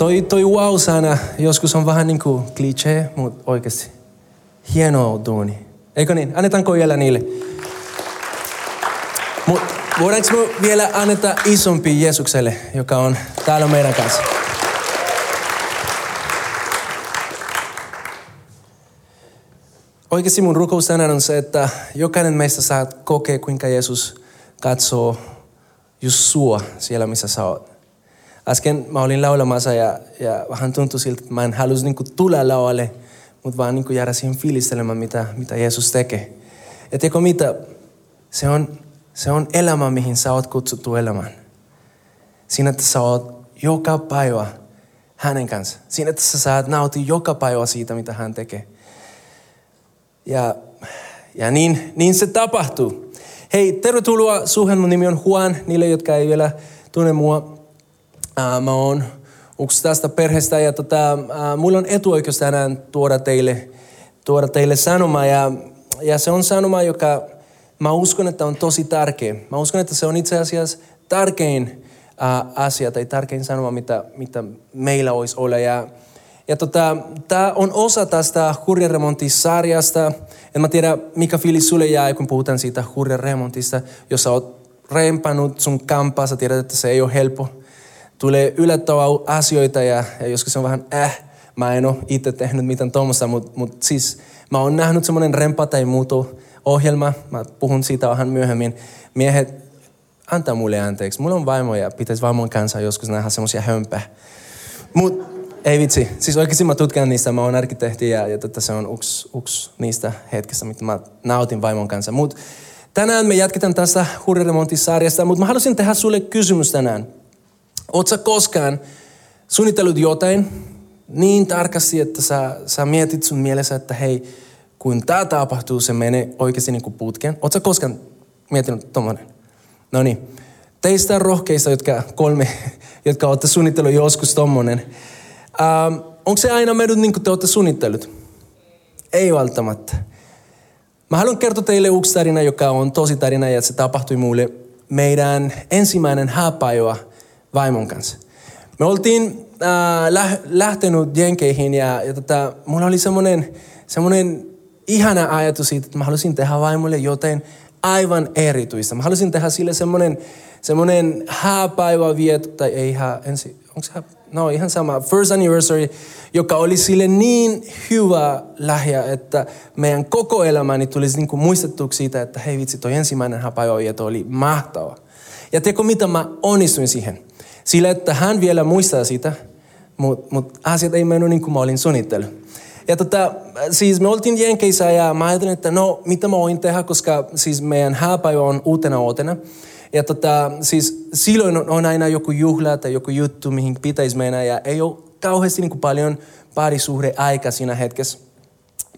Toi, toi wow-sana joskus on vähän niin kuin cliché, mutta oikeasti hieno duuni. Eikö niin? Annetaanko vielä niille? Mut voidaanko me vielä anneta isompi Jeesukselle, joka on täällä meidän kanssa? Oikeasti mun rukous tänään on se, että jokainen meistä saa kokea, kuinka Jeesus katsoo just sua siellä, missä sä oot. Äsken mä olin laulamassa ja, ja vähän tuntui siltä, että mä en halus niin tulla laualle, mutta vaan niin jäädä siihen fiilistelemään, mitä, mitä Jeesus tekee. Ja teko mitä? Se on, se on elämä, mihin sä oot kutsuttu elämään. Siinä, että sä oot joka päivä hänen kanssa. Siinä, että sä saat nautia joka päivä siitä, mitä hän tekee. Ja, ja niin, niin se tapahtuu. Hei, tervetuloa suhen. Mun nimi on Juan. Niille, jotka ei vielä tunne mua, ää, mä oon yksi tästä perheestä ja tota, ää, mulla on etuoikeus tänään tuoda teille, tuoda teille sanoma. Ja, ja se on sanoma, joka mä uskon, että on tosi tärkeä. Mä uskon, että se on itse asiassa tärkein ää, asia tai tärkein sanoma, mitä, mitä meillä olisi olla. Ja, ja tota, tämä on osa tästä hurjaremontisarjasta. En mä tiedä, mikä fiilis sulle jää, kun puhutaan siitä hurjaremontista. Jos sä oot rempannut sun kampaa, sä tiedät, että se ei ole helppo. Tulee yllättävää asioita ja, ja joskus on vähän äh, mä en ole itse tehnyt mitään tuommoista, mutta mut siis mä oon nähnyt semmoinen rempa tai muuto ohjelma. Mä puhun siitä vähän myöhemmin. Miehet, antaa mulle anteeksi. Mulla on vaimo ja pitäisi vaimon kanssa joskus nähdä semmoisia hömpää. Mut ei vitsi. Siis oikeasti mä tutkan niistä. Mä oon arkkitehti ja, ja tota, se on yksi, yksi niistä hetkistä, mitä mä nautin vaimon kanssa. Mut tänään me jatketaan tässä hurjaremontisarjasta, mutta mä haluaisin tehdä sulle kysymys tänään. Oletko koskaan suunnitellut jotain niin tarkasti, että sä, sä mietit sun mielessä, että hei, kun tämä tapahtuu, se menee oikeasti niin kuin putkeen. Oletko koskaan miettinyt tommonen? No niin. Teistä rohkeista, jotka kolme, jotka olette suunnitellut joskus tommonen. Ähm, onko se aina mennyt niin kuin te olette suunnitellut? Ei välttämättä. Mä haluan kertoa teille yksi tarina, joka on tosi tarina ja se tapahtui mulle meidän ensimmäinen hääpäivä vaimon kanssa. Me oltiin äh, lähtenyt Jenkeihin ja, ja tota, mulla oli semmoinen, semmoinen ihana ajatus siitä, että mä halusin tehdä vaimolle jotain aivan erityistä. Mä halusin tehdä sille semmoinen, semmoinen hääpäivä vieto, tai ei hää, ensi, onko se hää, no ihan sama, first anniversary, joka oli sille niin hyvä lähiä, että meidän koko elämäni tulisi niinku muistettuksi siitä, että hei vitsi, toi ensimmäinen hääpäivä vieto oli mahtava. Ja teko mitä mä onnistuin siihen. Sillä, että hän vielä muistaa sitä, mutta mut asiat ei mennyt niin kuin mä olin suunnitellut. Ja tota, siis me oltiin Jenkeissä ja mä ajattelin, että no mitä mä voin tehdä, koska siis meidän hääpäivä on uutena uutena. Ja tota, siis silloin on aina joku juhla tai joku juttu, mihin pitäisi mennä ja ei ole kauheasti niin kuin paljon parisuhde aika siinä hetkessä.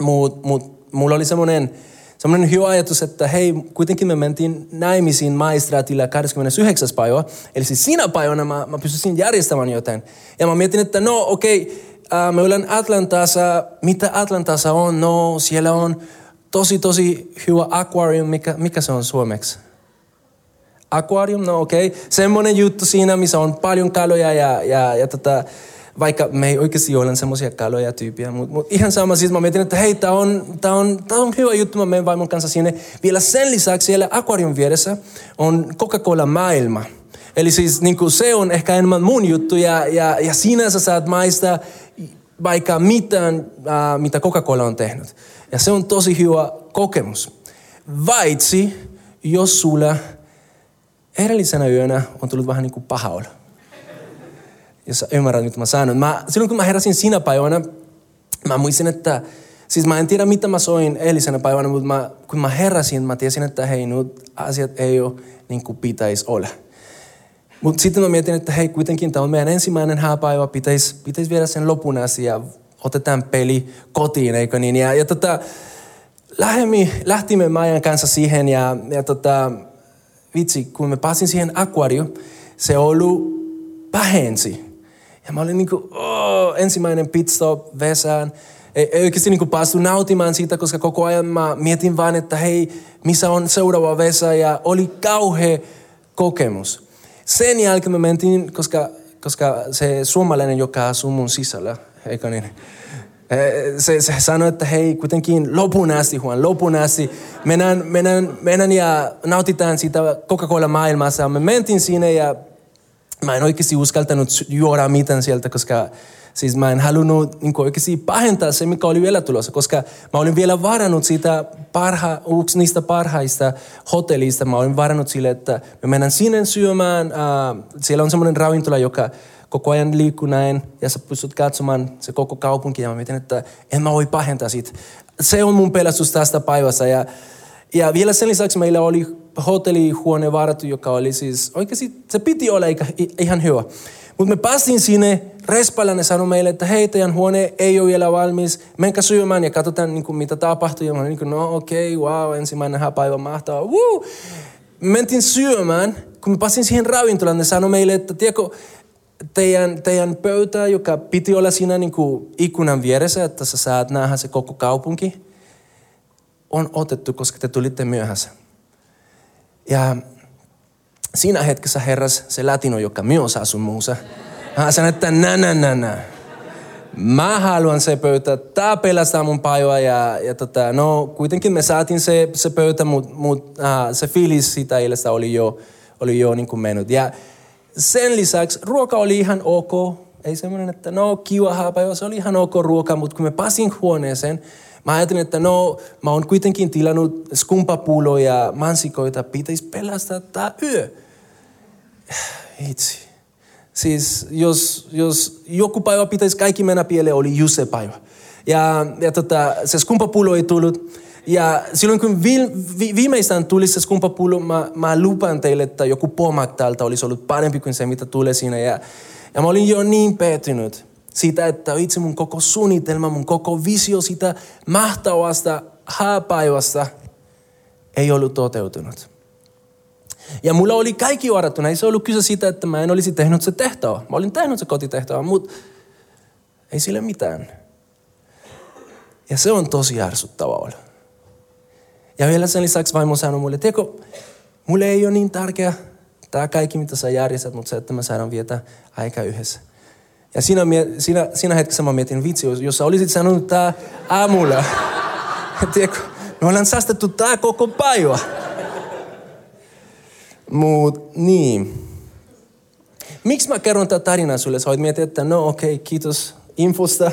Mutta mut, mulla oli semmoinen semmoinen hyvä ajatus, että hei, kuitenkin me mentiin naimisiin maistraatilla 29. päivä. Eli siis siinä päivänä mä, mä pystyisin järjestämään jotain. Ja mä mietin, että no okei, okay, äh, me ollaan Atlantassa. Mitä Atlantassa on? No siellä on tosi tosi hyvä aquarium. Mikä, mikä se on suomeksi? Aquarium, no okei. Okay. Semmoinen juttu siinä, missä on paljon kaloja ja, ja, ja tota, vaikka me ei oikeasti ole semmoisia kaloja tyyppiä, mutta mut ihan sama, siis mä mietin, että hei, tää on, tää on, tää on hyvä juttu, mä menen vaimon kanssa sinne. Vielä sen lisäksi siellä akvarion vieressä on Coca-Cola maailma. Eli siis niin kuin se on ehkä enemmän mun juttu ja, ja, ja siinä sä saat maistaa vaikka mitään, äh, mitä Coca-Cola on tehnyt. Ja se on tosi hyvä kokemus. Vaitsi, jos sulla edellisenä yönä on tullut vähän niin kuin paha olla jos ymmärrät, mitä mä sanon. Mä, silloin kun mä heräsin siinä päivänä, mä muistin, että Siis mä en tiedä, mitä mä soin eilisenä päivänä, mutta mä, kun mä heräsin, mä tiesin, että hei, nyt asiat ei ole niin kuin pitäisi olla. Mutta sitten mä mietin, että hei, kuitenkin tämä on meidän ensimmäinen hääpäivä, pitäisi, pitäisi viedä sen lopun asti. Ja otetaan peli kotiin, eikö niin? Ja, ja tota, lähtimme, lähtimme Maijan kanssa siihen ja, ja tota, vitsi, kun me pääsin siihen akvario, se ollut pähensi. Ja mä olin niin kuin, oh, ensimmäinen pitstop vesään. Ei, ei oikeasti niin päästy nautimaan siitä, koska koko ajan mä mietin vaan, että hei, missä on seuraava vesa. Ja oli kauhea kokemus. Sen jälkeen me mentiin, koska, koska se suomalainen, joka asuu mun sisällä, eikö niin? Se, se sanoi, että hei, kuitenkin lopun asti, Juan, lopun asti. Mennään, mennään, mennään ja nautitaan siitä Coca-Cola maailmassa. Me mentiin sinne ja mä en oikeasti uskaltanut juoda mitään sieltä, koska siis mä en halunnut niin oikeasti pahentaa se, mikä oli vielä tulossa, koska mä olin vielä varannut siitä parha, yksi niistä parhaista hotellista. Mä olin varannut sille, että me mennään sinne syömään. Äh, siellä on semmoinen ravintola, joka koko ajan liikkuu näin ja sä pystyt katsomaan se koko kaupunki ja mä mietin, että en mä voi pahentaa siitä. Se on mun pelastus tästä päivässä ja, ja vielä sen lisäksi meillä oli hotellihuone varattu, joka oli siis oikeasti, se piti olla ihan hyvä. Mutta me päästiin sinne, Respalla ne sanoi meille, että hei, teidän huone ei ole vielä valmis, menkää syömään ja katsotaan niin kuin, mitä tapahtuu. Ja mä niin kuin, no okei, okay, wow, ensimmäinen päivä mahtavaa. Woo! Me mentiin syömään, kun me pääsin siihen ravintolaan, ne sanoi meille, että tiedätkö, teidän, teidän pöytä, joka piti olla siinä niin kuin ikkunan vieressä, että sä saat nähdä se koko kaupunki, on otettu, koska te tulitte myöhässä. Ja siinä hetkessä herras se latino, joka myös asuu muussa. Hän sanoi, että nä, nä, nä, nä. Mä haluan se pöytä, tää pelastaa mun päivää ja, ja tota, no kuitenkin me saatiin se, se pöytä, mutta mut, äh, se fiilis siitä eilestä oli jo, oli jo niin kuin mennyt. Ja sen lisäksi ruoka oli ihan ok. Ei semmoinen, että no kiva haapäivä, se oli ihan ok ruoka, mutta kun me pasin huoneeseen, Mä ajattelin, että no, mä oon kuitenkin tilannut skumpapuloja ja mansikoita, pitäisi pelastaa tää yö. Itse. Siis jos, jos joku päivä pitäisi kaikki mennä pieleen, oli just se päivä. Ja, ja tota, se skumpapulo ei tullut. Ja silloin kun vi, vi, viimeistään tuli se skumpapulo, mä, mä lupaan teille, että joku pomak täältä olisi ollut parempi kuin se, mitä tulee siinä. Ja, ja mä olin jo niin pettynyt siitä, että itse mun koko suunnitelma, mun koko visio sitä mahtavasta hääpäivästä ei ollut toteutunut. Ja mulla oli kaikki varattuna. Ei se ollut kyse siitä, että mä en olisi tehnyt se tehtävä. Mä olin tehnyt se kotitehtävä, mutta ei sille mitään. Ja se on tosi ärsyttävää olla. Ja vielä sen lisäksi vaimo sanoi mulle, tiedätkö, mulle ei ole niin tärkeä tämä kaikki, mitä sä järjestät, mutta se, että mä saadaan vietä aika yhdessä. Ja siinä, siinä, siinä hetkessä mä mietin, vitsi, jos sä olisit sanonut tää aamulla. Tiedätkö, me ollaan säästetty tää koko päivä. Mut niin. Miksi mä kerron tätä tarinaa sulle? Sä voit miettiä, että no okei, okay, kiitos infosta.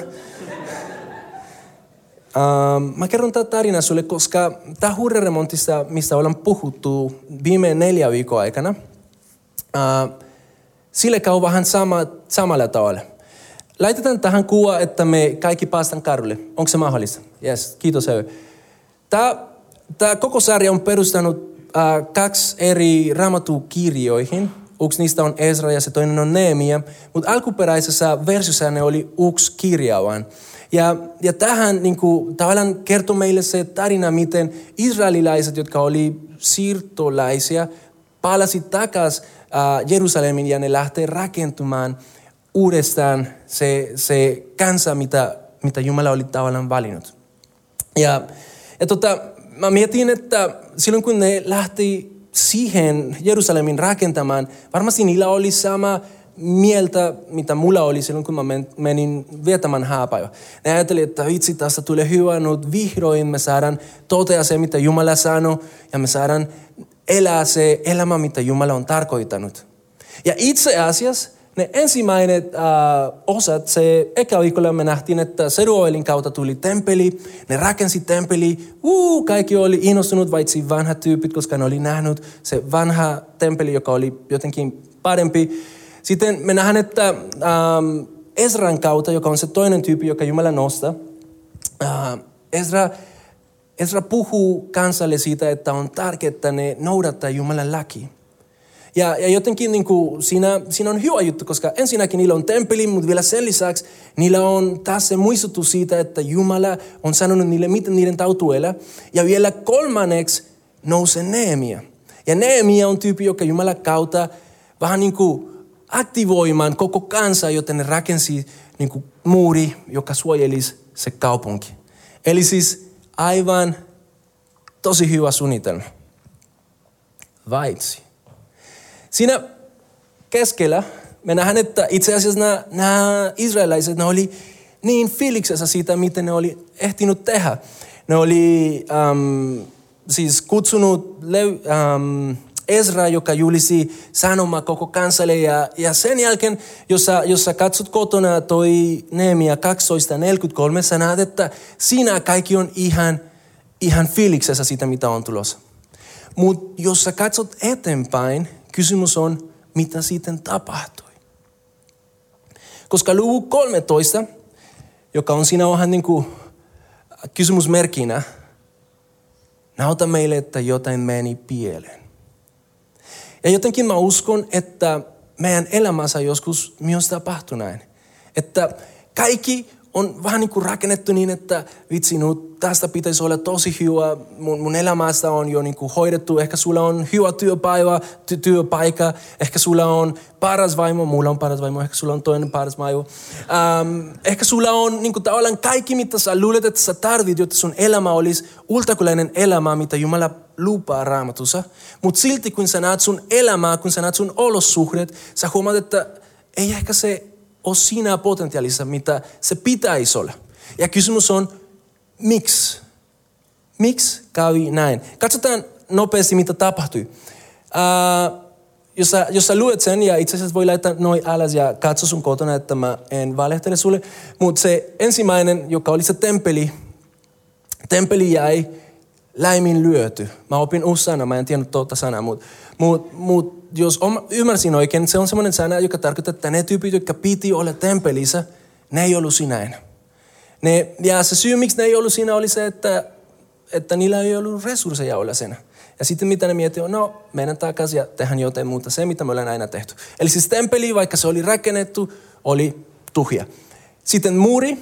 Um, mä kerron tätä tarinaa sulle, koska tämä huureremontista, mistä ollaan puhuttu viime neljä viikon aikana, uh, sille käy vähän sama, samalla tavalla. Laitetaan tähän kuva, että me kaikki päästään karulle. Onko se mahdollista? Yes, kiitos. Tämä, koko sarja on perustanut äh, kaksi eri raamatukirjoihin. Yksi niistä on Ezra ja se toinen on Neemia. Mutta alkuperäisessä versiossa ne oli yksi kirja vaan. Ja, ja tähän niin kuin, tavallaan kertoo meille se tarina, miten israelilaiset, jotka oli siirtolaisia, palasi takaisin Jerusalemin ja ne lähtee rakentumaan uudestaan se, se kansa, mitä, mitä Jumala oli tavallaan valinnut. Ja, ja tota, mä mietin, että silloin kun ne lähti siihen Jerusalemin rakentamaan, varmasti niillä oli sama mieltä, mitä mulla oli silloin, kun mä menin vietämään hääpäivä. Ne ajatteli, että vitsi, tästä tulee hyvä, nyt vihdoin me saadaan totea se, mitä Jumala sanoi, ja me saadaan elää se elämä, mitä Jumala on tarkoittanut. Ja itse asiassa ne ensimmäiset äh, osat, se eka viikolla me nähtiin, että Seruoelin kautta tuli tempeli, ne rakensi tempeli, uu, kaikki oli innostunut, vaitsi vanhat tyypit, koska ne oli nähnyt se vanha tempeli, joka oli jotenkin parempi. Sitten me nähdään, että ähm, Ezran kautta, joka on se toinen tyyppi, joka Jumala nostaa, äh, Ezra, Ezra puhuu kansalle siitä, että on tärkeää, ne noudattaa Jumalan laki. Ja, ja jotenkin niin kuin, siinä, siinä on hyvä juttu, koska ensinnäkin niillä on temppeli, mutta vielä sen lisäksi niillä on taas se muistutus siitä, että Jumala on sanonut niille, miten niiden tautuu elää. Ja vielä kolmanneksi nousee Neemia. Ja Neemia on tyyppi, joka Jumala kautta vähän niin kuin aktivoimaan koko kansa, joten rakensi niin kuin muuri, joka suojelisi se kaupunki. Eli siis aivan tosi hyvä suunnitelma. Vaitsi. Siinä keskellä me nähdään, että itse asiassa nämä, nämä israelaiset, ne oli niin fiiliksessä siitä, miten ne oli ehtinyt tehdä. Ne oli um, siis kutsunut leu, um, Ezra, joka julisi sanoma koko kansalle. Ja, ja sen jälkeen, jos jos sä katsot kotona toi Neemia 12.43, sä näet, että siinä kaikki on ihan, ihan fiiliksessä siitä, mitä on tulossa. Mutta jos sä katsot eteenpäin, kysymys on, mitä sitten tapahtui. Koska luvu 13, joka on siinä vähän niin kuin kysymysmerkinä, näytä meille, että jotain meni pieleen. Ja jotenkin mä uskon, että meidän elämässä joskus myös tapahtuu näin. Että kaikki on vähän niin kuin rakennettu niin, että vitsi, no, tästä pitäisi olla tosi hyvä. Mun, mun elämästä on jo niin kuin hoidettu. Ehkä sulla on hyvä työpäivä, ty- työpaikka. Ehkä sulla on paras vaimo. Mulla on paras vaimo. Ehkä sulla on toinen paras vaimo. Ähm, ehkä sulla on niin kuin tavallaan kaikki, mitä sä luulet, että sä tarvit, jotta sun elämä olisi ultakulainen elämä, mitä Jumala lupaa raamatussa. Mutta silti kun sä näet sun elämää, kun sä näet sun olosuhteet, sä huomaat, että ei ehkä se siinä potentiaalissa, mitä se pitäisi olla. Ja kysymys on, miksi? Miksi kävi näin? Katsotaan nopeasti, mitä tapahtui. Uh, jos, sä, jos sä luet sen, ja itse asiassa voi laittaa noin alas ja katso sun kotona, että mä en valehtele sulle. Mutta se ensimmäinen, joka oli se temppeli, temppeli jäi läimin lyöty. Mä opin uusi sana, mä en tiennyt tuota sanaa, mutta mut, mut, jos ymmärsin oikein, se on semmoinen sana, joka tarkoittaa, että ne tyypit, jotka piti olla temppelissä, ne ei ollut siinä enää. Ne, ja se syy, miksi ne ei ollut siinä, oli se, että, että niillä ei ollut resursseja olla siinä. Ja sitten mitä ne miettivät, no mennään takaisin ja tehdään jotain muuta, se mitä me ollaan aina tehty. Eli siis temppeli, vaikka se oli rakennettu, oli tuhja. Sitten muuri.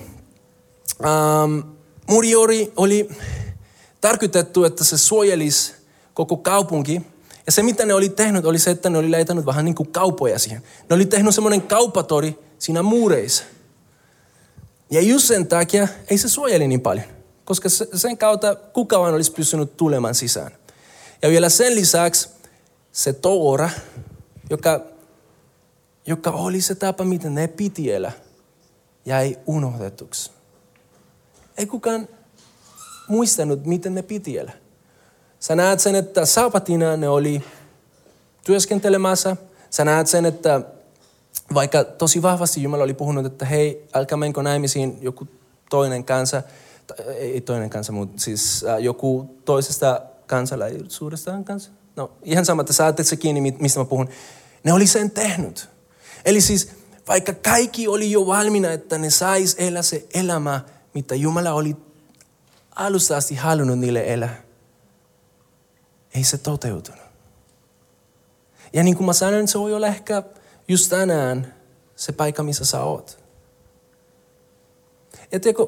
Ähm, muuri oli, oli tarkoitettu, että se suojelisi koko kaupunki. Ja se, mitä ne oli tehnyt, oli se, että ne oli laitanut vähän niin kuin kaupoja siihen. Ne oli tehnyt semmoinen kaupatori siinä muureissa. Ja just sen takia ei se suojeli niin paljon, koska sen kautta kuka vaan olisi pystynyt tulemaan sisään. Ja vielä sen lisäksi se Toora, joka, joka oli se tapa, miten ne piti elää, jäi unohdetuksi. Ei kukaan muistanut, miten ne piti elää. Sä näet sen, että saapatina ne oli työskentelemässä. Sä näet sen, että vaikka tosi vahvasti Jumala oli puhunut, että hei, älkää menkö naimisiin joku toinen kansa, ei toinen kansa, mutta siis joku toisesta kansalaisuudestaan kanssa. No ihan sama, että saatte se kiinni, mistä mä puhun. Ne oli sen tehnyt. Eli siis vaikka kaikki oli jo valmiina, että ne sais elää se elämä, mitä Jumala oli alusta asti halunnut niille elää. Ei se toteutunut. Ja niin kuin mä sanoin, se voi olla ehkä just tänään se paikka, missä sä oot. Ja tiedätkö,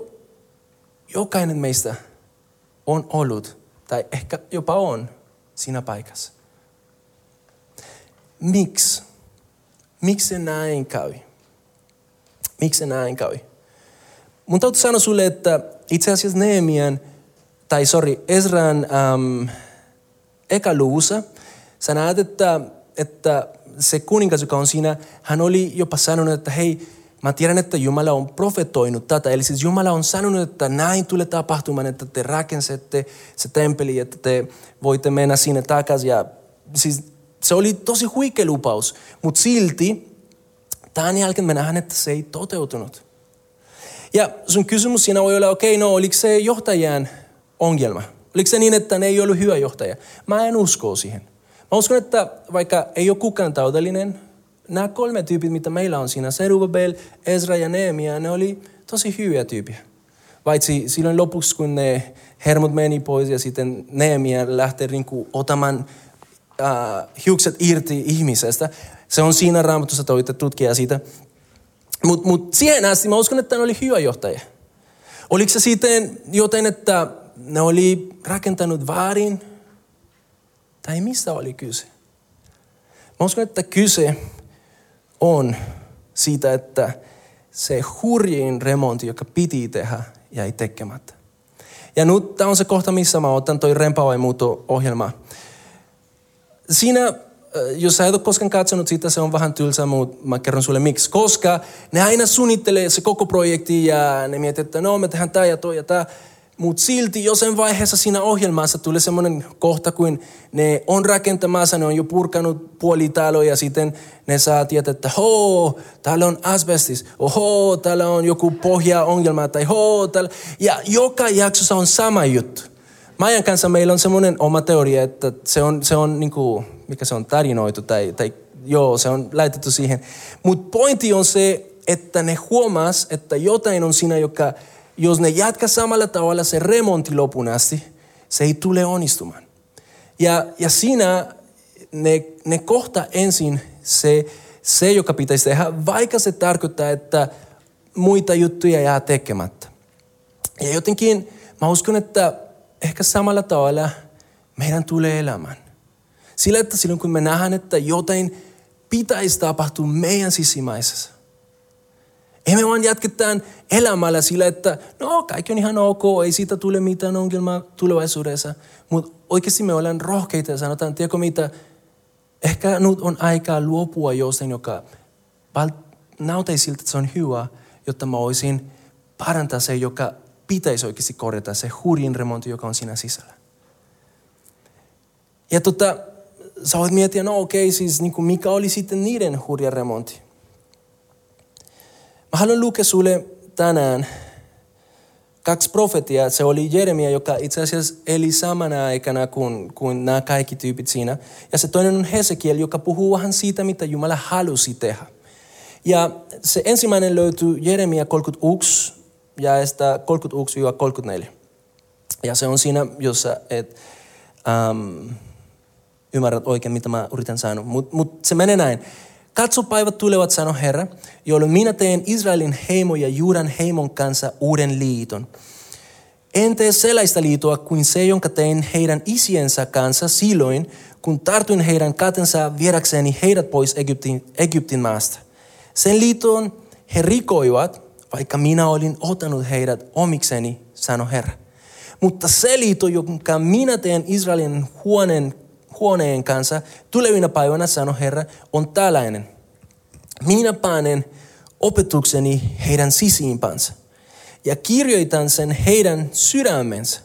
jokainen meistä on ollut, tai ehkä jopa on, siinä paikassa. Miksi? Miksi näin käy? Miksi näin käy? Mun täytyy sanoa sulle, että itse asiassa Neemian, tai sorry, Ezran ähm, eka luvussa, sä näet, että, että se kuningas, joka on siinä, hän oli jopa sanonut, että hei, mä tiedän, että Jumala on profetoinut tätä. Eli siis Jumala on sanonut, että näin tulee tapahtumaan, että te rakensette se temppeli, että te voitte mennä sinne takaisin. Ja siis se oli tosi huikea lupaus, mutta silti tämän jälkeen me nähdään, että se ei toteutunut. Ja sun kysymys siinä voi olla, okei, okay, no oliko se johtajan ongelma? Oliko se niin, että ne ei ollut hyvä johtaja? Mä en usko siihen. Mä uskon, että vaikka ei ole kukaan taudellinen, nämä kolme tyypit, mitä meillä on siinä, Serubabel, Ezra ja Nehemia, ne oli tosi hyviä tyyppiä. Vaitsi silloin lopuksi, kun ne hermot meni pois ja sitten Nehemia lähti niin otamaan äh, hiukset irti ihmisestä. Se on siinä raamatussa, että voitte tutkia siitä. Mutta mut siihen asti mä uskon, että ne oli hyvä johtaja. Oliko se sitten joten, että ne oli rakentanut väärin? Tai mistä oli kyse? Mä uskon, että kyse on siitä, että se hurjin remontti, joka piti tehdä, jäi tekemättä. Ja nyt tämä on se kohta, missä mä otan toi Rempa vai ohjelma. Siinä jos sä et ole koskaan katsonut sitä, se on vähän tylsä, mutta mä kerron sulle miksi. Koska ne aina suunnittelee se koko projekti ja ne miettii, että no me tehdään tämä ja toi ja tämä. Mutta silti jossain vaiheessa siinä ohjelmassa tuli semmoinen kohta, kun ne on rakentamassa, ne on jo purkanut puoli taloja ja sitten ne saa tietää, että hoo, täällä on asbestis, oho, täällä on joku pohjaongelma tai hoo, täällä. Ja joka jaksossa on sama juttu. Maijan kanssa meillä on semmoinen oma teoria, että se on, se on niin kuin, mikä se on, tarinoitu tai, tai joo, se on laitettu siihen. Mutta pointti on se, että ne huomas, että jotain on siinä, joka, jos ne jatkaa samalla tavalla se remontti lopun asti, se ei tule onnistumaan. Ja, ja siinä ne, ne kohta ensin se, se, joka pitäisi tehdä, vaikka se tarkoittaa, että muita juttuja jää tekemättä. Ja jotenkin mä uskon, että ehkä samalla tavalla meidän tulee elämään. Sillä, että silloin kun me nähdään, että jotain pitäisi tapahtua meidän sisimmäisessä. Emme vaan jatketaan elämällä sillä, että no kaikki on ihan ok, ei siitä tule mitään ongelmaa tulevaisuudessa. Mutta oikeasti me ollaan rohkeita ja sanotaan, tiedätkö mitä, ehkä nyt on aikaa luopua jostain, joka näyttäisi siltä, että se on hyvä, jotta mä voisin parantaa se, joka pitäisi oikeasti korjata, se hurjin remontti, joka on siinä sisällä. Ja tota, sä voit miettiä, no okei, okay, siis niin kuin mikä oli sitten niiden hurja remontti. Mä haluan lukea sulle tänään kaksi profetiaa. Se oli Jeremia, joka itse asiassa eli samana aikana kuin, kuin nämä kaikki tyypit siinä. Ja se toinen on Hesekiel, joka puhuu vähän siitä, mitä Jumala halusi tehdä. Ja se ensimmäinen löytyy Jeremia 31, ja 31-34. Ja se on siinä, jossa et, um, ymmärrät oikein, mitä mä yritän sanoa. Mutta mut se menee näin. Katso päivät tulevat, sanoi Herra, jolloin minä teen Israelin heimo ja Juudan heimon kanssa uuden liiton. En tee sellaista liitoa kuin se, jonka tein heidän isiensä kanssa silloin, kun tartuin heidän katensa viedäkseni heidät pois Egyptin, Egyptin maasta. Sen liiton he rikoivat, vaikka minä olin ottanut heidät omikseni, sanoi Herra. Mutta se liitto, jonka minä teen Israelin huoneen huoneen kanssa tulevina päivänä, sanoi Herra, on tällainen. Minä panen opetukseni heidän sisiimpansa ja kirjoitan sen heidän sydämensä.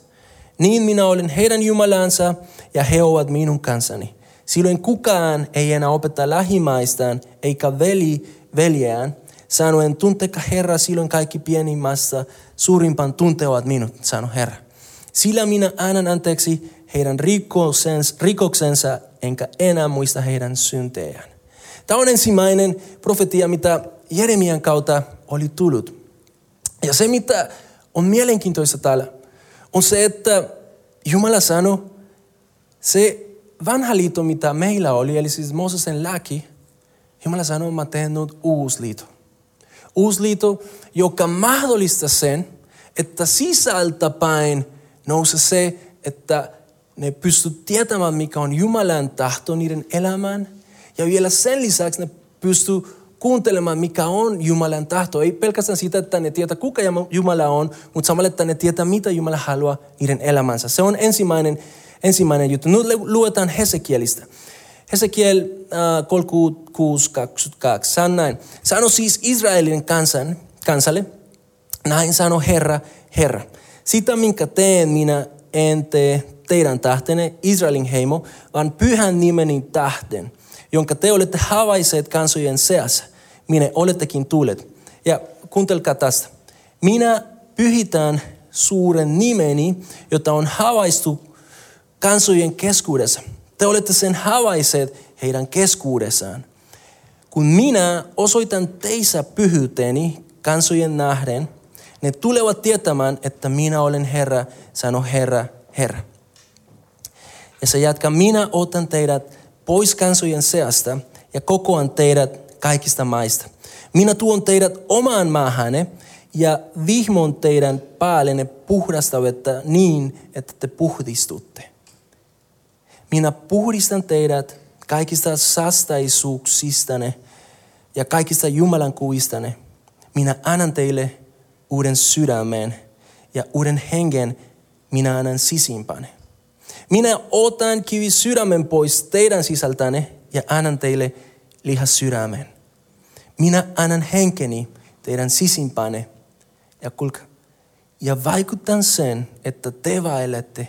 Niin minä olen heidän Jumalansa ja he ovat minun kanssani. Silloin kukaan ei enää opeta lähimaistaan eikä veli veljeään, sanoen tunteka Herra, silloin kaikki pienimmässä suurimpan tuntevat minut, sanoi Herra. Sillä minä annan anteeksi heidän rikoksensa, enkä enää muista heidän syntejään. Tämä on ensimmäinen profetia, mitä Jeremian kautta oli tullut. Ja se, mitä on mielenkiintoista täällä, on se, että Jumala sanoi, se vanha liitto, mitä meillä oli, eli siis Moosesen laki, Jumala sanoi, mä teen nyt uusi liitto. Uusi liitto, joka mahdollistaa sen, että sisältäpäin nousee se, että ne pysty tietämään, mikä on Jumalan tahto niiden elämään. Ja vielä sen lisäksi ne pysty kuuntelemaan, mikä on Jumalan tahto. Ei pelkästään sitä, että ne tietää, kuka Jumala on, mutta samalla, että ne tietää, mitä Jumala haluaa niiden elämänsä. Se on ensimmäinen, ensimmäinen juttu. Nyt luetaan Hesekielistä. Hesekiel äh, 36.22. Sano näin. Sano siis Israelin kansan, kansalle, näin sano Herra, Herra. Sitä, minkä teen minä, en tee teidän tähtenne, Israelin heimo, vaan pyhän nimeni tähten, jonka te olette havaiseet kansojen seassa, minne olettekin tulleet. Ja kuuntelkaa tästä. Minä pyhitän suuren nimeni, jota on havaistu kansojen keskuudessa. Te olette sen havaiseet heidän keskuudessaan. Kun minä osoitan teissä pyhyyteni kansojen nähden, ne tulevat tietämään, että minä olen Herra, sano Herra, Herra. Ja se jatkaa, minä otan teidät pois kansojen seasta ja kokoan teidät kaikista maista. Minä tuon teidät omaan maahane ja vihmon teidän päällenne puhdasta vettä niin, että te puhdistutte. Minä puhdistan teidät kaikista sastaisuuksistanne ja kaikista Jumalan kuvistanne. Minä annan teille uuden sydämen ja uuden hengen minä annan sisimpänne. Minä otan kivi sydämen pois teidän sisältänne ja annan teille lihas sydämen. Minä annan henkeni teidän sisimpänne ja kulka. Ja vaikutan sen, että te vaellette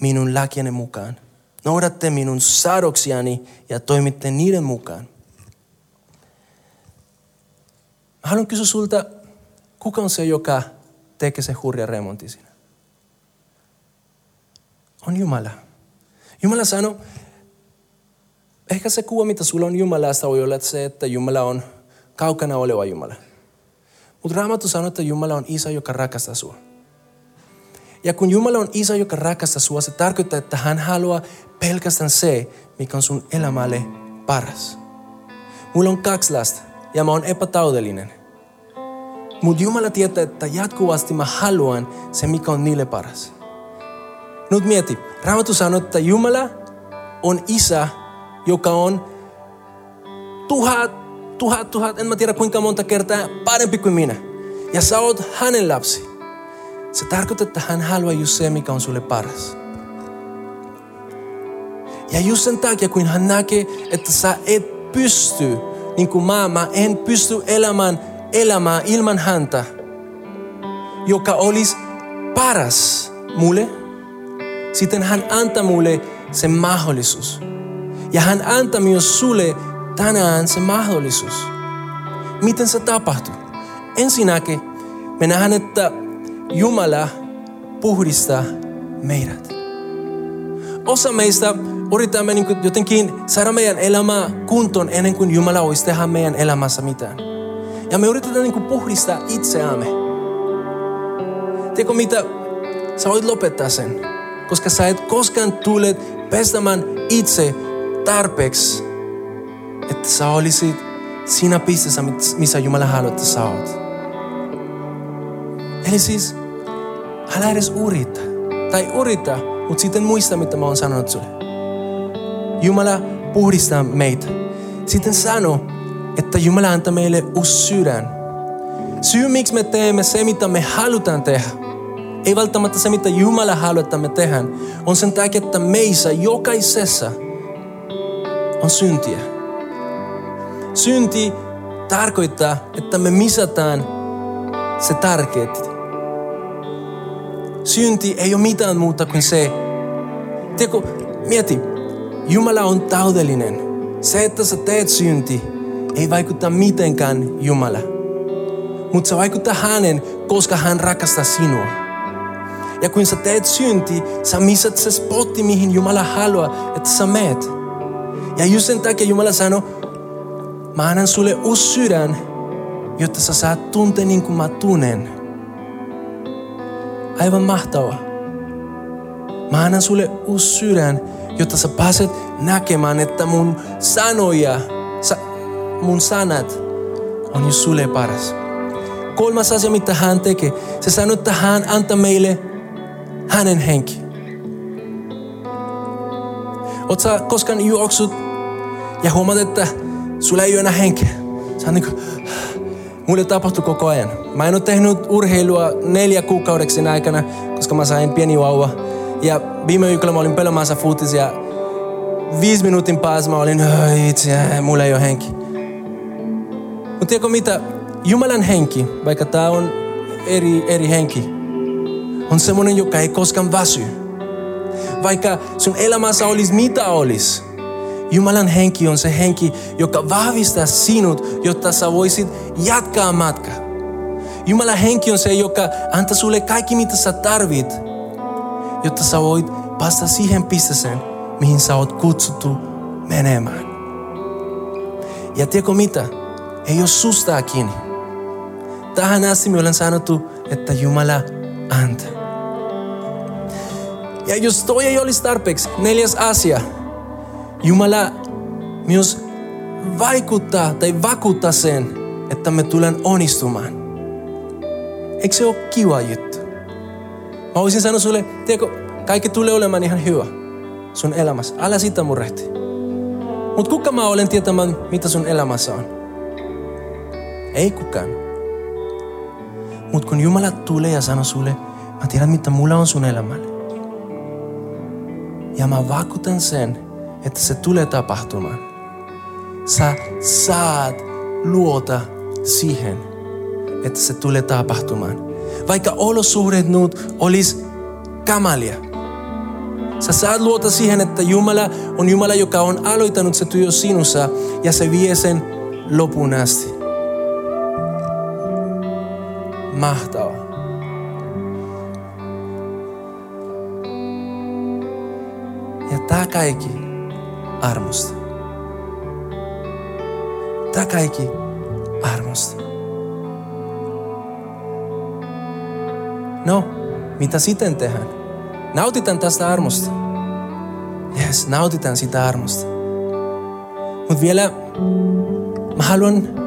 minun lakienne mukaan. Noudatte minun säädöksiäni ja toimitte niiden mukaan. Haluan kysyä sulta, kuka on se, joka tekee se hurja remontti siinä? On Jumala. Jumala sanoi, ehkä se kuva, mitä sulla on Jumalasta, voi olla se, että Jumala on kaukana oleva Jumala. Mutta Raamattu sanoo, että Jumala on isä, joka rakastaa sinua. Ja kun Jumala on isä, joka rakastaa sinua, se tarkoittaa, että hän haluaa pelkästään se, mikä on sun elämälle paras. Mulla on kaksi lasta ja mä oon epätaudellinen. Mutta Jumala tietää, että jatkuvasti mä haluan se, mikä on niille paras. Nyt mieti, Raamattu sanoo, että Jumala on isä, joka on tuhat tuhat, tuhat, en mä tiedä kuinka monta kertaa parempi kuin minä. Ja sä oot hänen lapsi. Se tarkoittaa, että hän haluaa just se, mikä on sulle paras. Ja just sen takia, kun hän näkee, että sä et pysty, niin kuin mä, mä en pysty elämään elämää ilman häntä, joka olisi paras mulle, sitten hän antaa mulle sen mahdollisuus. Ja hän antaa myös sulle tänään se mahdollisuus. Miten se tapahtuu? Ensinnäkin me nähdään, että Jumala puhdistaa meidät. Osa meistä yritämme niin jotenkin saada meidän elämää kuntoon ennen kuin Jumala olisi tehdä meidän elämässä mitään. Ja me yritetään niin puhdistaa itseämme. Tiedätkö mitä? Sä voit lopettaa sen. Koska sä et koskaan tule pestämään itse tarpeeksi että sä olisit siinä pisteessä, missä Jumala haluaa, että sä oot. Eli siis, älä edes urita. Tai urita, mutta sitten muista, mitä mä oon sanonut sulle. Jumala puhdistaa meitä. Sitten sano, että Jumala antaa meille uusi sydän. Syy, miksi me teemme se, mitä me halutaan tehdä, ei välttämättä se, mitä Jumala haluaa, että me tehdään, on sen takia, että meissä jokaisessa on syntiä. Synti tarkoittaa, että me misataan se tärkeet. Synti ei ole mitään muuta kuin se. Tiedätkö, mieti, Jumala on taudellinen. Se, että sä teet synti, ei vaikuta mitenkään Jumala. Mutta se vaikuttaa hänen, koska hän rakastaa sinua. Ja kun sä teet synti, sä missat se spotti, mihin Jumala haluaa, että sä meet. Ja just sen takia Jumala sanoo, Mä annan sulle uusi sydän, jotta sä saat tuntea niin kuin mä tunnen. Aivan mahtavaa. Mä annan sulle uusi sydän, jotta sä pääset näkemään, että mun sanoja, sa, mun sanat on jo sulle paras. Kolmas asia, mitä hän tekee, se sanoo, että hän antaa meille hänen henki. Sä koskaan juoksut ja huomaat, että Sulla ei ole enää henkeä. Sä niin kuin, mulle tapahtui koko ajan. Mä en ole tehnyt urheilua neljä kuukaudeksi aikana, koska mä sain pieni vauva. Ja viime viikolla mä olin pelaamassa futis ja viisi minuutin päässä mä olin, itse, mulla ei ole henki. Mutta tiedätkö mitä? Jumalan henki, vaikka tää on eri, eri henki, on semmonen, joka ei koskaan väsy. Vaikka sun elämässä olisi mitä olisi, Jumalan henki on se henki, joka vahvistaa sinut, jotta sä voisit jatkaa matkaa. Jumalan henki on se, joka antaa sulle kaikki, mitä sä tarvit, jotta sä voit päästä siihen pisteeseen, mihin sä oot kutsuttu menemään. Ja tiedätkö mitä? Ei ole susta kiinni. Tähän asti me olen sanottu, että Jumala antaa. Ja jos toi ei olisi tarpeeksi, neljäs asia – Jumala myös vaikuttaa tai vakuuttaa sen, että me tulen onnistumaan. Eikö se ole kiva juttu? Mä voisin sanoa sulle, tiedätkö, kaikki tulee olemaan ihan hyvä sun elämässä. Älä sitä murehti. Mutta kuka mä olen tietämään, mitä sun elämässä on? Ei kukaan. Mutta kun Jumala tulee ja sanoo sulle, mä tiedän mitä mulla on sun elämällä. Ja mä vakuutan sen, että se tulee tapahtumaan. Sä saat luota siihen, että se tulee tapahtumaan. Vaikka olosuhteet nyt olis kamalia. Sä saat luota siihen, että Jumala on Jumala, joka on aloittanut se työ sinussa ja se vie sen lopun asti. Mahtavaa. Ja tämä kaikki armosta. Tämä kaikki armosta. No, mitä sitten tehdään? Nautitaan tästä armosta. Yes, nautitaan sitä armosta. Mutta vielä mä haluan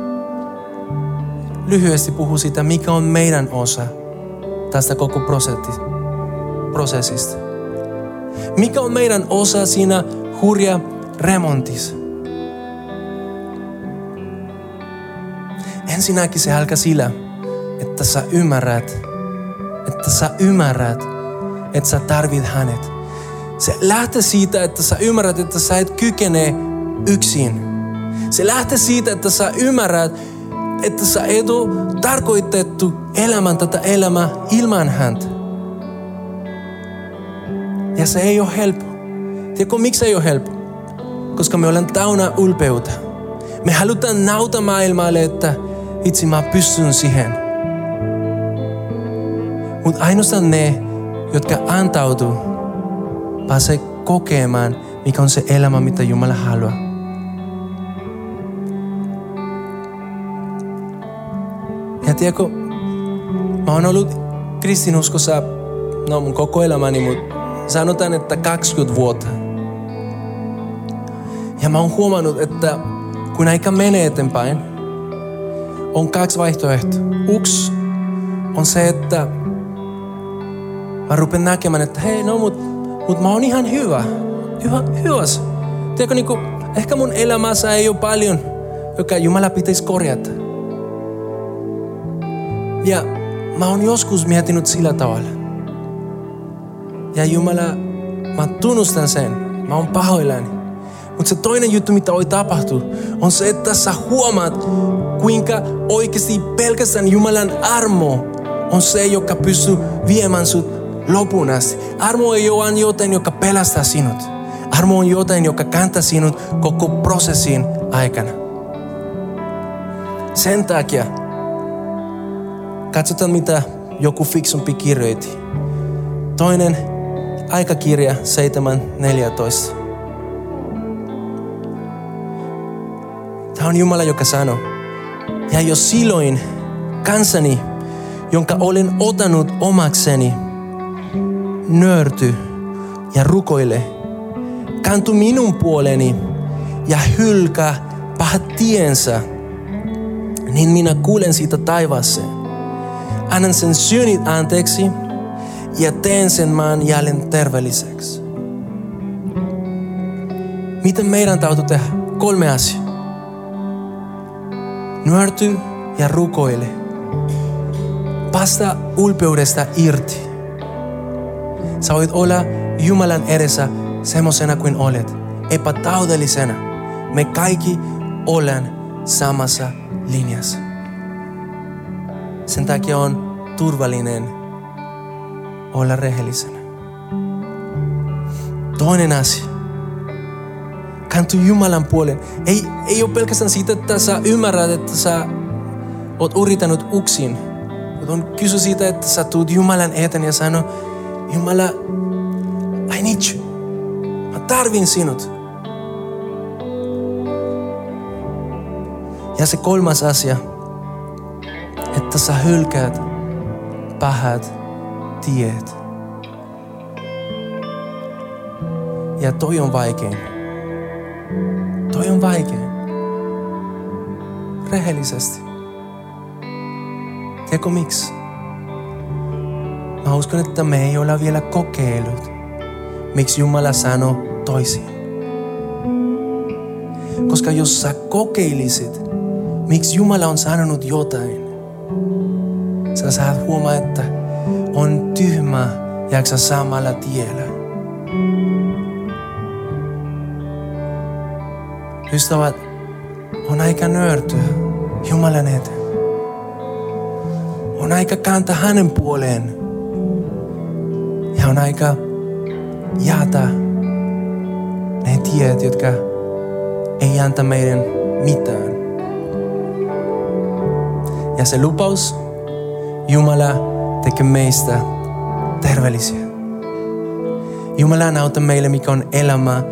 lyhyesti puhua siitä, mikä on meidän osa tästä koko prosessista. Mikä on meidän osa siinä hurja remontissa? Ensinnäkin se alkaa sillä, että sä ymmärrät, että sä ymmärrät, että sä tarvit hänet. Se lähtee siitä, että sä ymmärrät, että sä et kykene yksin. Se lähtee siitä, että sä ymmärrät, että sä et ole tarkoitettu elämän tätä elämää ilman häntä. Ja se ei ole helppo. Tiedätkö, miksi ei ole helppo? Koska me ollaan täynnä ulpeutta. Me halutaan nauta maailmalle, että itse mä pystyn siihen. Mutta ainoastaan ne, jotka antautuu, pääsee kokemaan, mikä on se elämä, mitä Jumala haluaa. Tiedätkö, mä oon ollut kristinuskossa, no mun koko elämäni, mutta sanotaan, että 20 vuotta. Ja mä oon huomannut, että kun aika menee eteenpäin, on kaksi vaihtoehtoa. Yksi on se, että mä rupen näkemään, että hei, no mut, mut mä oon ihan hyvä. Hyvä, hyväs. Tiedätkö, niin kuin, ehkä mun elämässä ei ole paljon, joka Jumala pitäisi korjata. Ja mä oon joskus miettinyt sillä tavalla. Ja Jumala, mä tunnustan sen. Mä oon pahoillani. Mutta se toinen juttu, mitä voi tapahtua, on se, että sä huomaat, kuinka oikeasti pelkästään Jumalan armo on se, joka pystyy viemään sut lopun asti. Armo ei ole jotain, joka pelastaa sinut. Armo on jotain, joka kantaa sinut koko prosessin aikana. Sen takia katsotaan, mitä joku fiksumpi kirjoitti. Toinen aikakirja 7.14. Tämä on Jumala, joka sanoo, ja jos silloin kansani, jonka olen otanut omakseni, nörty ja rukoile, kantu minun puoleni ja hylkää pahat tiensä, niin minä kuulen siitä taivaaseen. Annan sen synnit anteeksi ja teen sen maan jälleen terveelliseksi. Miten meidän täytyy tehdä? Kolme asiaa. Nuorty ja rukoile. Pasta ulpeudesta irti. Sä voit olla Jumalan edessä semmoisena kuin olet, epätaudellisena. Me kaikki ollaan samassa linjassa. Sen takia on turvallinen olla rehellisenä. Toinen asia. Kantu Jumalan puolen. Ei, ei ole pelkästään siitä, että sä ymmärrät, että sä oot yrittänyt yksin. Mutta on kysy siitä, että sä tuut Jumalan eteen ja sano, Jumala, I need you. Mä tarvin sinut. Ja se kolmas asia, että sä hylkäät pahat tiet. Ja toi on vaikein. Toi on vaikein. Rehellisesti. Tiedätkö miksi? Mä uskon, että me ei olla vielä kokeillut, miksi Jumala sanoo toisin. Koska jos sä kokeilisit, miksi Jumala on sanonut jotain, sä saat huomaa, että on tyhmä jaksa samalla tiellä. Ystävät, on aika nöyrtyä Jumalan eteen. On aika kantaa hänen puoleen. Ja on aika jaata ne tiet, jotka ei anta meidän mitään. Ja se lupaus, Jumala tekee meistä terveellisiä. Jumala näyttää meille, mikä on elämä,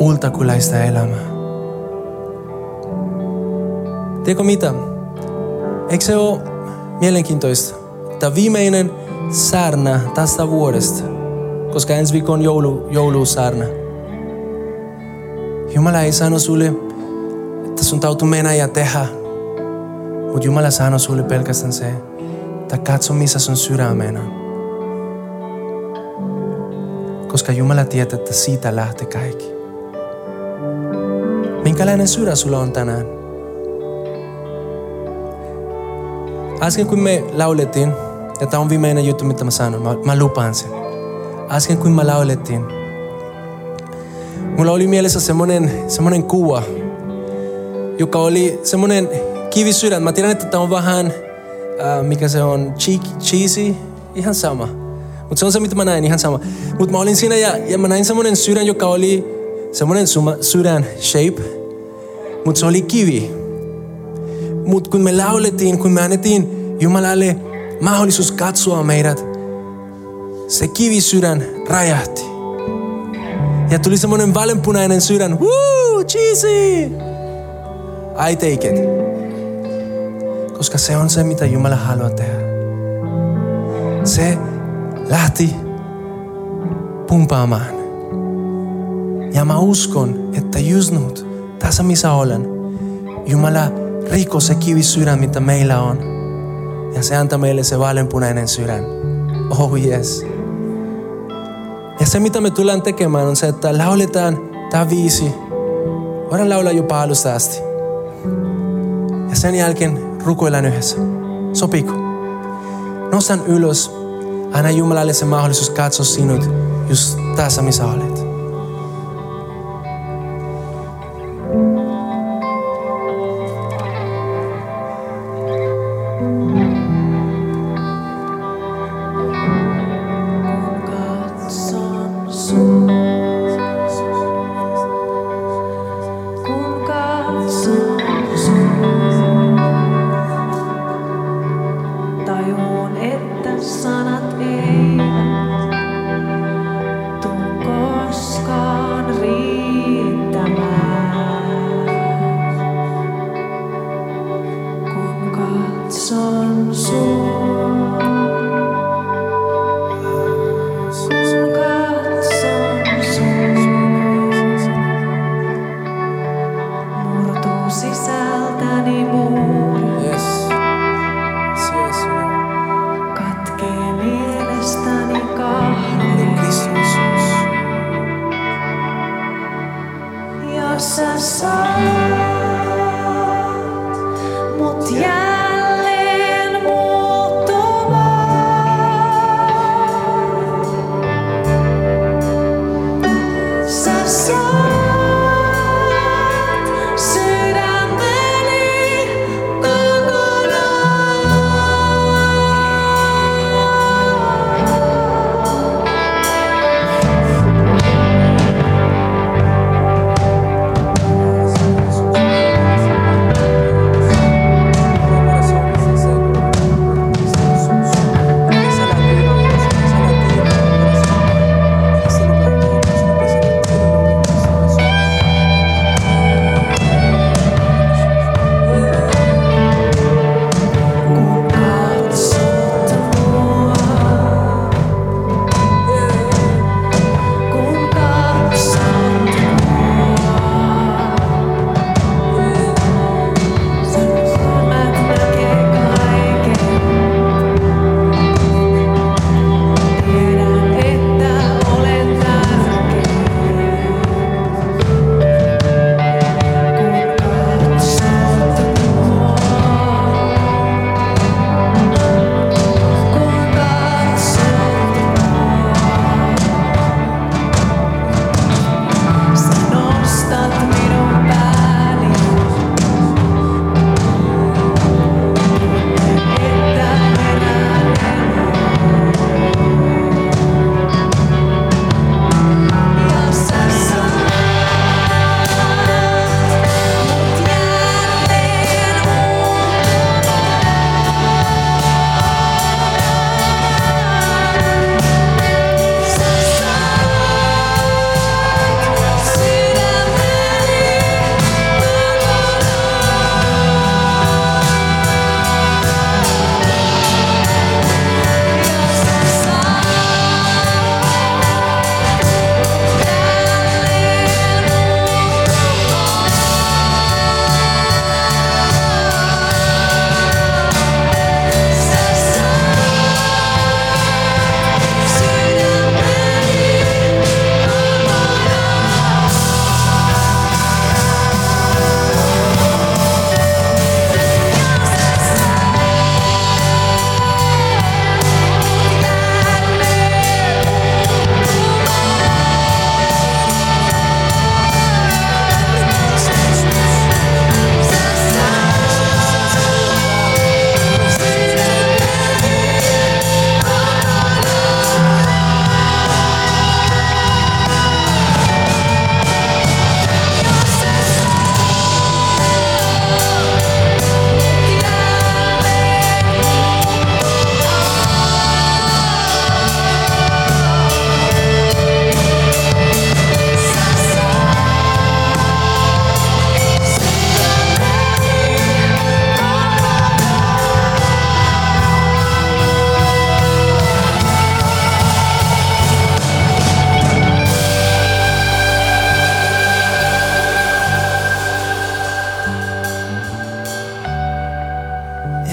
ultakulaista elämää. Tiedätkö mitä? Eikö se ole mielenkiintoista? Tämä viimeinen saarna tästä vuodesta, koska ensi viikon on joulu, joulusaarna. Jumala ei sano sulle, että sun täytyy mennä ja tehdä. Mutta Jumala sanoo sulle pelkästään se, että katso missä sun sydämen on. Koska Jumala tietää, että siitä lähtee kaikki. Minkälainen sydän sulla on tänään? Äsken kun me laulettiin, ja tämä on viimeinen juttu, mitä mä sanon, mä, mä lupaan sen. Äsken kun mä laulettiin, mulla oli mielessä semmonen, semmonen kuva, joka oli semmonen kivisydän. Mä tiedän, että tämä on vähän, äh, mikä se on, cheesy, ihan sama. Mutta se on se, mitä mä näin, ihan sama. Mutta mä olin siinä ja, ja mä näin semmonen sydän, joka oli semmonen sydän shape, mutta se oli kivi. Mutta kun me laulettiin, kun me annettiin Jumalalle mahdollisuus katsoa meidät, se kivisydän räjähti. Ja tuli semmoinen valenpunainen sydän. Woo, cheesy! I take it. Koska se on se, mitä Jumala haluaa tehdä. Se lähti pumpaamaan. Ja mä uskon, että just nyt, tässä missä olen, Jumala riko se kivisydän, mitä meillä on. Ja se antaa meille se vaaleanpunainen sydän. Oh yes. Ja se, mitä me tullaan tekemään, on se, että lauletaan tämä viisi. Voidaan laulaa jopa alusta asti. Ja sen jälkeen rukoillaan yhdessä. Sopiiko? Nostan ylös. Anna Jumalalle se mahdollisuus katsoa sinut just tässä, missä olet.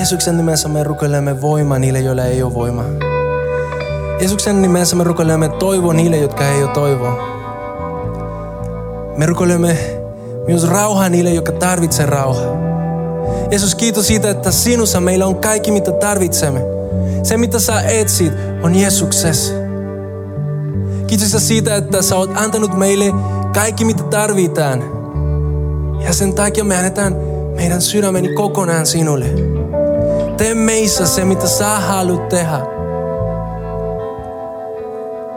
Jeesuksen nimessä me rukoilemme voima niille, joilla ei ole voimaa. Jeesuksen nimessä me rukoilemme toivo niille, jotka ei ole toivoa. Me rukoilemme myös rauhaa niille, jotka tarvitsevat rauhaa. Jeesus, kiitos siitä, että sinussa meillä on kaikki, mitä tarvitsemme. Se, mitä sä etsit, on Jeesuksessa. Kiitos siitä, että sä oot antanut meille kaikki, mitä tarvitaan. Ja sen takia me annetaan meidän sydämeni kokonaan sinulle. Tee meissä se, mitä sä haluat tehdä.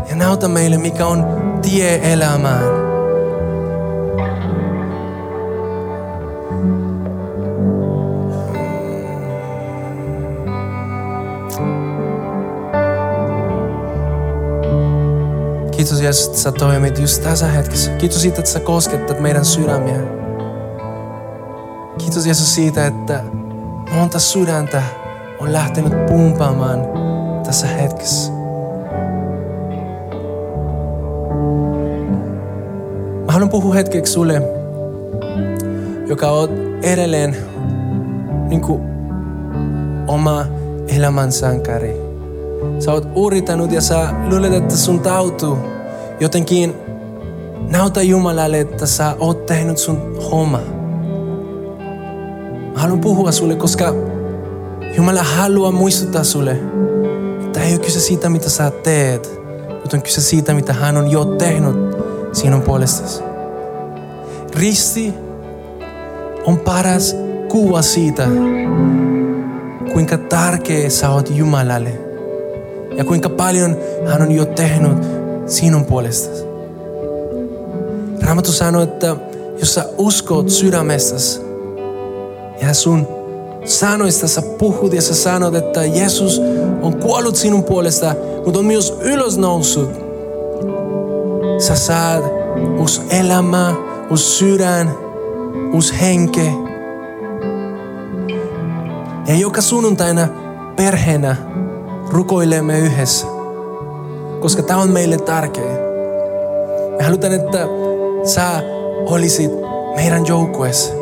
Ja näytä meille, mikä on tie elämään. Kiitos Jeesus, että sä toimit just tässä hetkessä. Kiitos siitä, että sä koskettat meidän sydämiä. Kiitos Jeesus siitä, että monta sydäntä on lähtenyt pumpaamaan tässä hetkessä. Mä haluan puhua hetkeksi sulle, joka on edelleen niin kuin oma elämän sankari. Sä oot uritanut ja sä luulet, että sun tautuu jotenkin näytä Jumalalle, että sä oot tehnyt sun homma. Haluan puhua sulle, koska Jumala haluaa muistuttaa sulle, että ei ole kyse siitä, mitä sä teet, mutta on kyse siitä, mitä hän on jo tehnyt sinun puolestasi. Risti on paras kuva siitä, kuinka tärkeä sä oot Jumalalle ja kuinka paljon hän on jo tehnyt sinun puolestasi. Raamattu sanoo, että jos sä uskot sydämestäsi ja sun sanoista sä puhut ja sä sanot, että Jeesus on kuollut sinun puolesta, mutta on myös ylös noussut. Sä saat uusi elämä, uusi sydän, uusi henke. Ja joka sunnuntaina perheenä rukoilemme yhdessä, koska tämä on meille tärkeä. Me halutaan, että sä olisit meidän joukkueessa.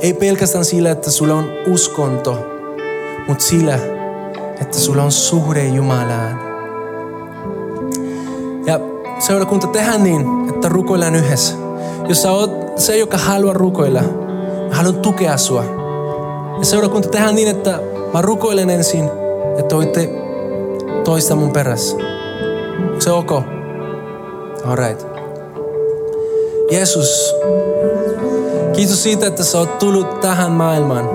Ei pelkästään sillä, että sulla on uskonto, mutta sillä, että sulla on suhde Jumalaan. Ja seurakunta tehdään niin, että rukoillaan yhdessä. Jos sä oot se, joka haluaa rukoilla, mä haluan tukea sua. Ja seurakunta tehdään niin, että mä rukoilen ensin ja toitte toista mun perässä. Onko se ok? Alright. Jeesus, kiitos siitä, että sä oot tullut tähän maailmaan.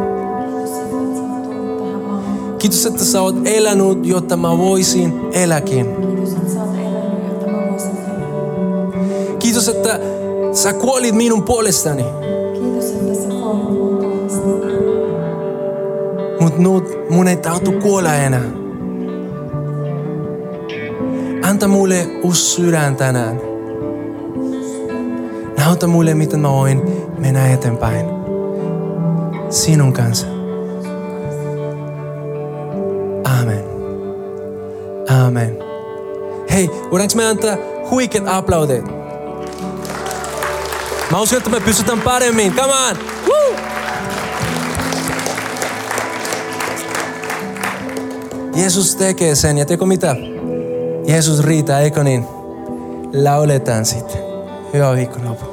Kiitos, että sä oot elänyt, jotta mä voisin eläkin. Kiitos, että sä kuolit minun puolestani. Mut nyt mun ei tautu kuolla enää. Anta mulle uusi sydän tänään. Näytä mulle, miten mä voin mennä eteenpäin. Sinun kanssa. Amen. Amen. Hei, voidaanko me antaa huikeat aplaudeet? Mä uskon, että me pystytään paremmin. Come on! Woo! Jeesus tekee sen ja teko mitä? Jeesus riitä, eikö niin? Lauletaan sitten. Hyvää viikonloppu.